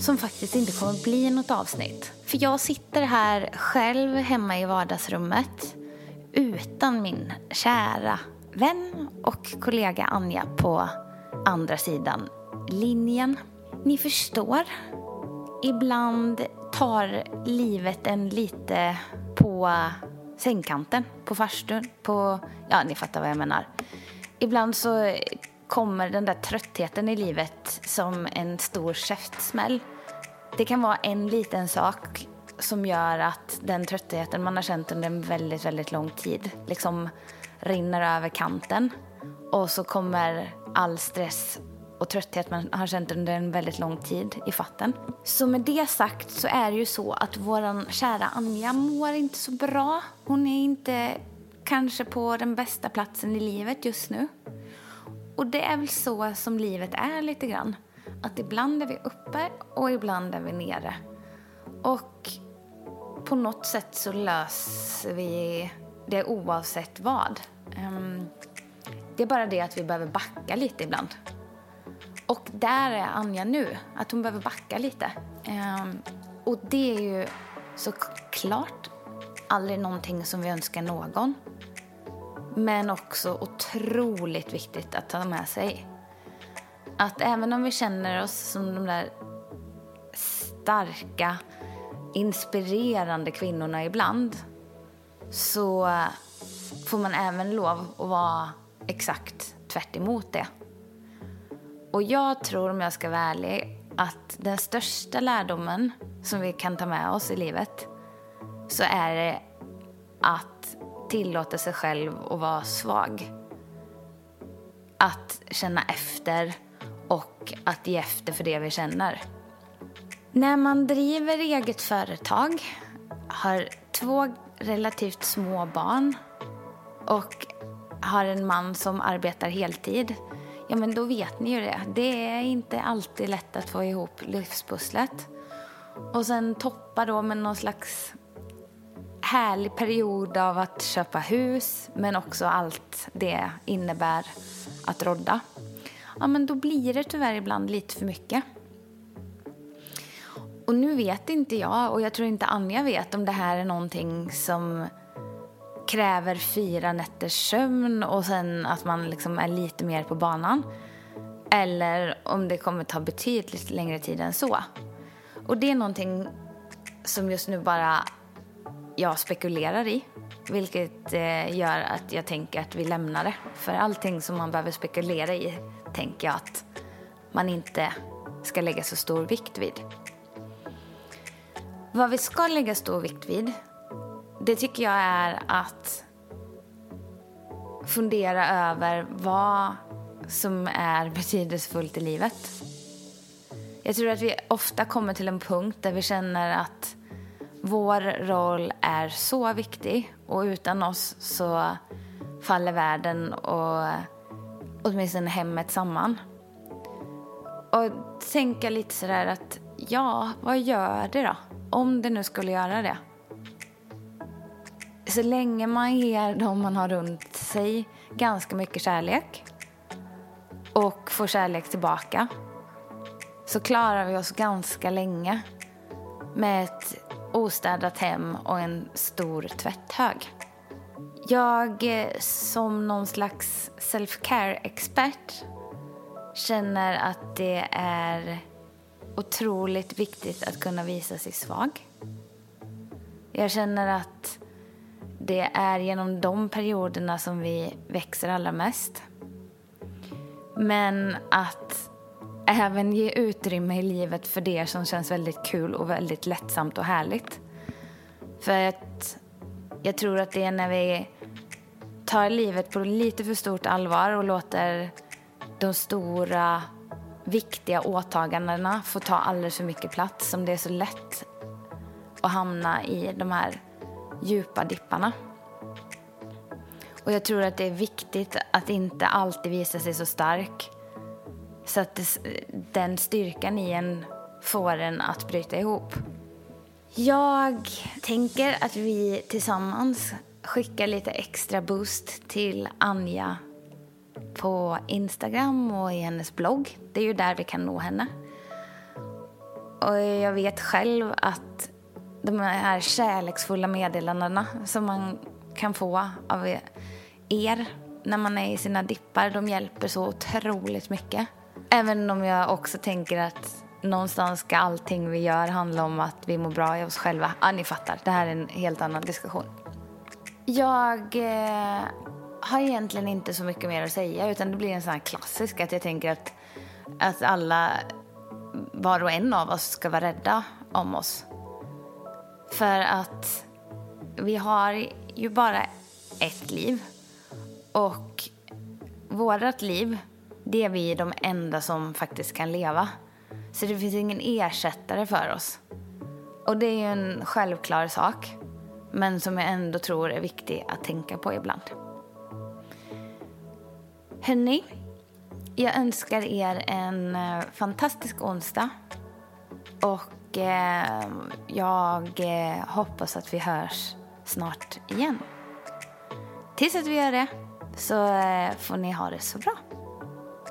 Som faktiskt inte kommer bli något avsnitt. För jag sitter här själv hemma i vardagsrummet utan min kära vän och kollega Anja på andra sidan linjen. Ni förstår, ibland tar livet en lite på sängkanten, på farstun, på... Ja, ni fattar vad jag menar. Ibland så kommer den där tröttheten i livet som en stor käftsmäll. Det kan vara en liten sak som gör att den tröttheten man har känt under en väldigt, väldigt lång tid liksom rinner över kanten. Och så kommer all stress och trötthet man har känt under en väldigt lång tid i fatten. Så med det sagt så är det ju så att vår kära Anja mår inte så bra. Hon är inte kanske på den bästa platsen i livet just nu. Och det är väl så som livet är lite grann. Att ibland är vi uppe och ibland är vi nere. Och på något sätt så löser vi det oavsett vad. Ehm, det är bara det att vi behöver backa lite ibland. Och där är Anja nu, att hon behöver backa lite. Ehm, och det är ju såklart aldrig någonting som vi önskar någon. Men också otroligt viktigt att ta med sig. Att även om vi känner oss som de där starka, inspirerande kvinnorna ibland så får man även lov att vara exakt tvärt emot det. Och jag tror, om jag ska vara ärlig, att den största lärdomen som vi kan ta med oss i livet så är det att tillåta sig själv att vara svag. Att känna efter och att ge efter för det vi känner. När man driver eget företag, har två relativt små barn och har en man som arbetar heltid ja men då vet ni ju det. Det är inte alltid lätt att få ihop livspusslet. Och sen toppa då med någon slags härlig period av att köpa hus men också allt det innebär att rodda. Ja, men då blir det tyvärr ibland lite för mycket. Och nu vet inte jag, och jag tror inte Anja vet om det här är någonting som kräver fyra nätters sömn och sen att man liksom är lite mer på banan. Eller om det kommer ta betydligt längre tid än så. Och det är någonting som just nu bara jag spekulerar i. Vilket eh, gör att jag tänker att vi lämnar det. För allting som man behöver spekulera i tänker jag att man inte ska lägga så stor vikt vid. Vad vi ska lägga stor vikt vid det tycker jag är att fundera över vad som är betydelsefullt i livet. Jag tror att vi ofta kommer till en punkt där vi känner att vår roll är så viktig och utan oss så faller världen och åtminstone hemmet samman. Och tänka lite sådär att ja, vad gör det då? Om det nu skulle göra det så länge man ger dem man har runt sig ganska mycket kärlek och får kärlek tillbaka så klarar vi oss ganska länge med ett ostädat hem och en stor tvätthög. Jag eh, som någon slags self-care-expert känner att det är otroligt viktigt att kunna visa sig svag. Jag känner att det är genom de perioderna som vi växer allra mest. Men att även ge utrymme i livet för det som känns väldigt kul och väldigt lättsamt och härligt. För att jag tror att det är när vi tar livet på lite för stort allvar och låter de stora, viktiga åtagandena få ta alldeles för mycket plats som det är så lätt att hamna i de här djupa dipparna. Och jag tror att det är viktigt att inte alltid visa sig så stark så att det, den styrkan i en får en att bryta ihop. Jag tänker att vi tillsammans skickar lite extra boost till Anja på Instagram och i hennes blogg. Det är ju där vi kan nå henne. Och jag vet själv att de här kärleksfulla meddelandena som man kan få av er när man är i sina dippar, de hjälper så otroligt mycket. Även om jag också tänker att någonstans ska allting vi gör handla om att vi mår bra i oss själva. Ja, ni fattar. Det här är en helt annan diskussion. Jag eh, har egentligen inte så mycket mer att säga utan det blir en sån här klassisk att jag tänker att, att alla, var och en av oss ska vara rädda om oss. För att vi har ju bara ett liv och vårt liv, det är vi de enda som faktiskt kan leva. Så det finns ingen ersättare för oss. Och det är ju en självklar sak, men som jag ändå tror är viktig att tänka på ibland. Hörni, jag önskar er en eh, fantastisk onsdag. Och eh, jag eh, hoppas att vi hörs snart igen. Tills att vi gör det så eh, får ni ha det så bra.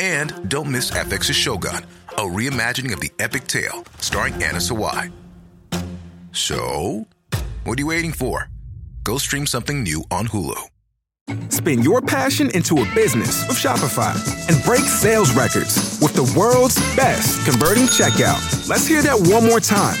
And don't miss FX's Shogun, a reimagining of the epic tale, starring Anna Sawai. So, what are you waiting for? Go stream something new on Hulu. Spin your passion into a business with Shopify and break sales records with the world's best converting checkout. Let's hear that one more time.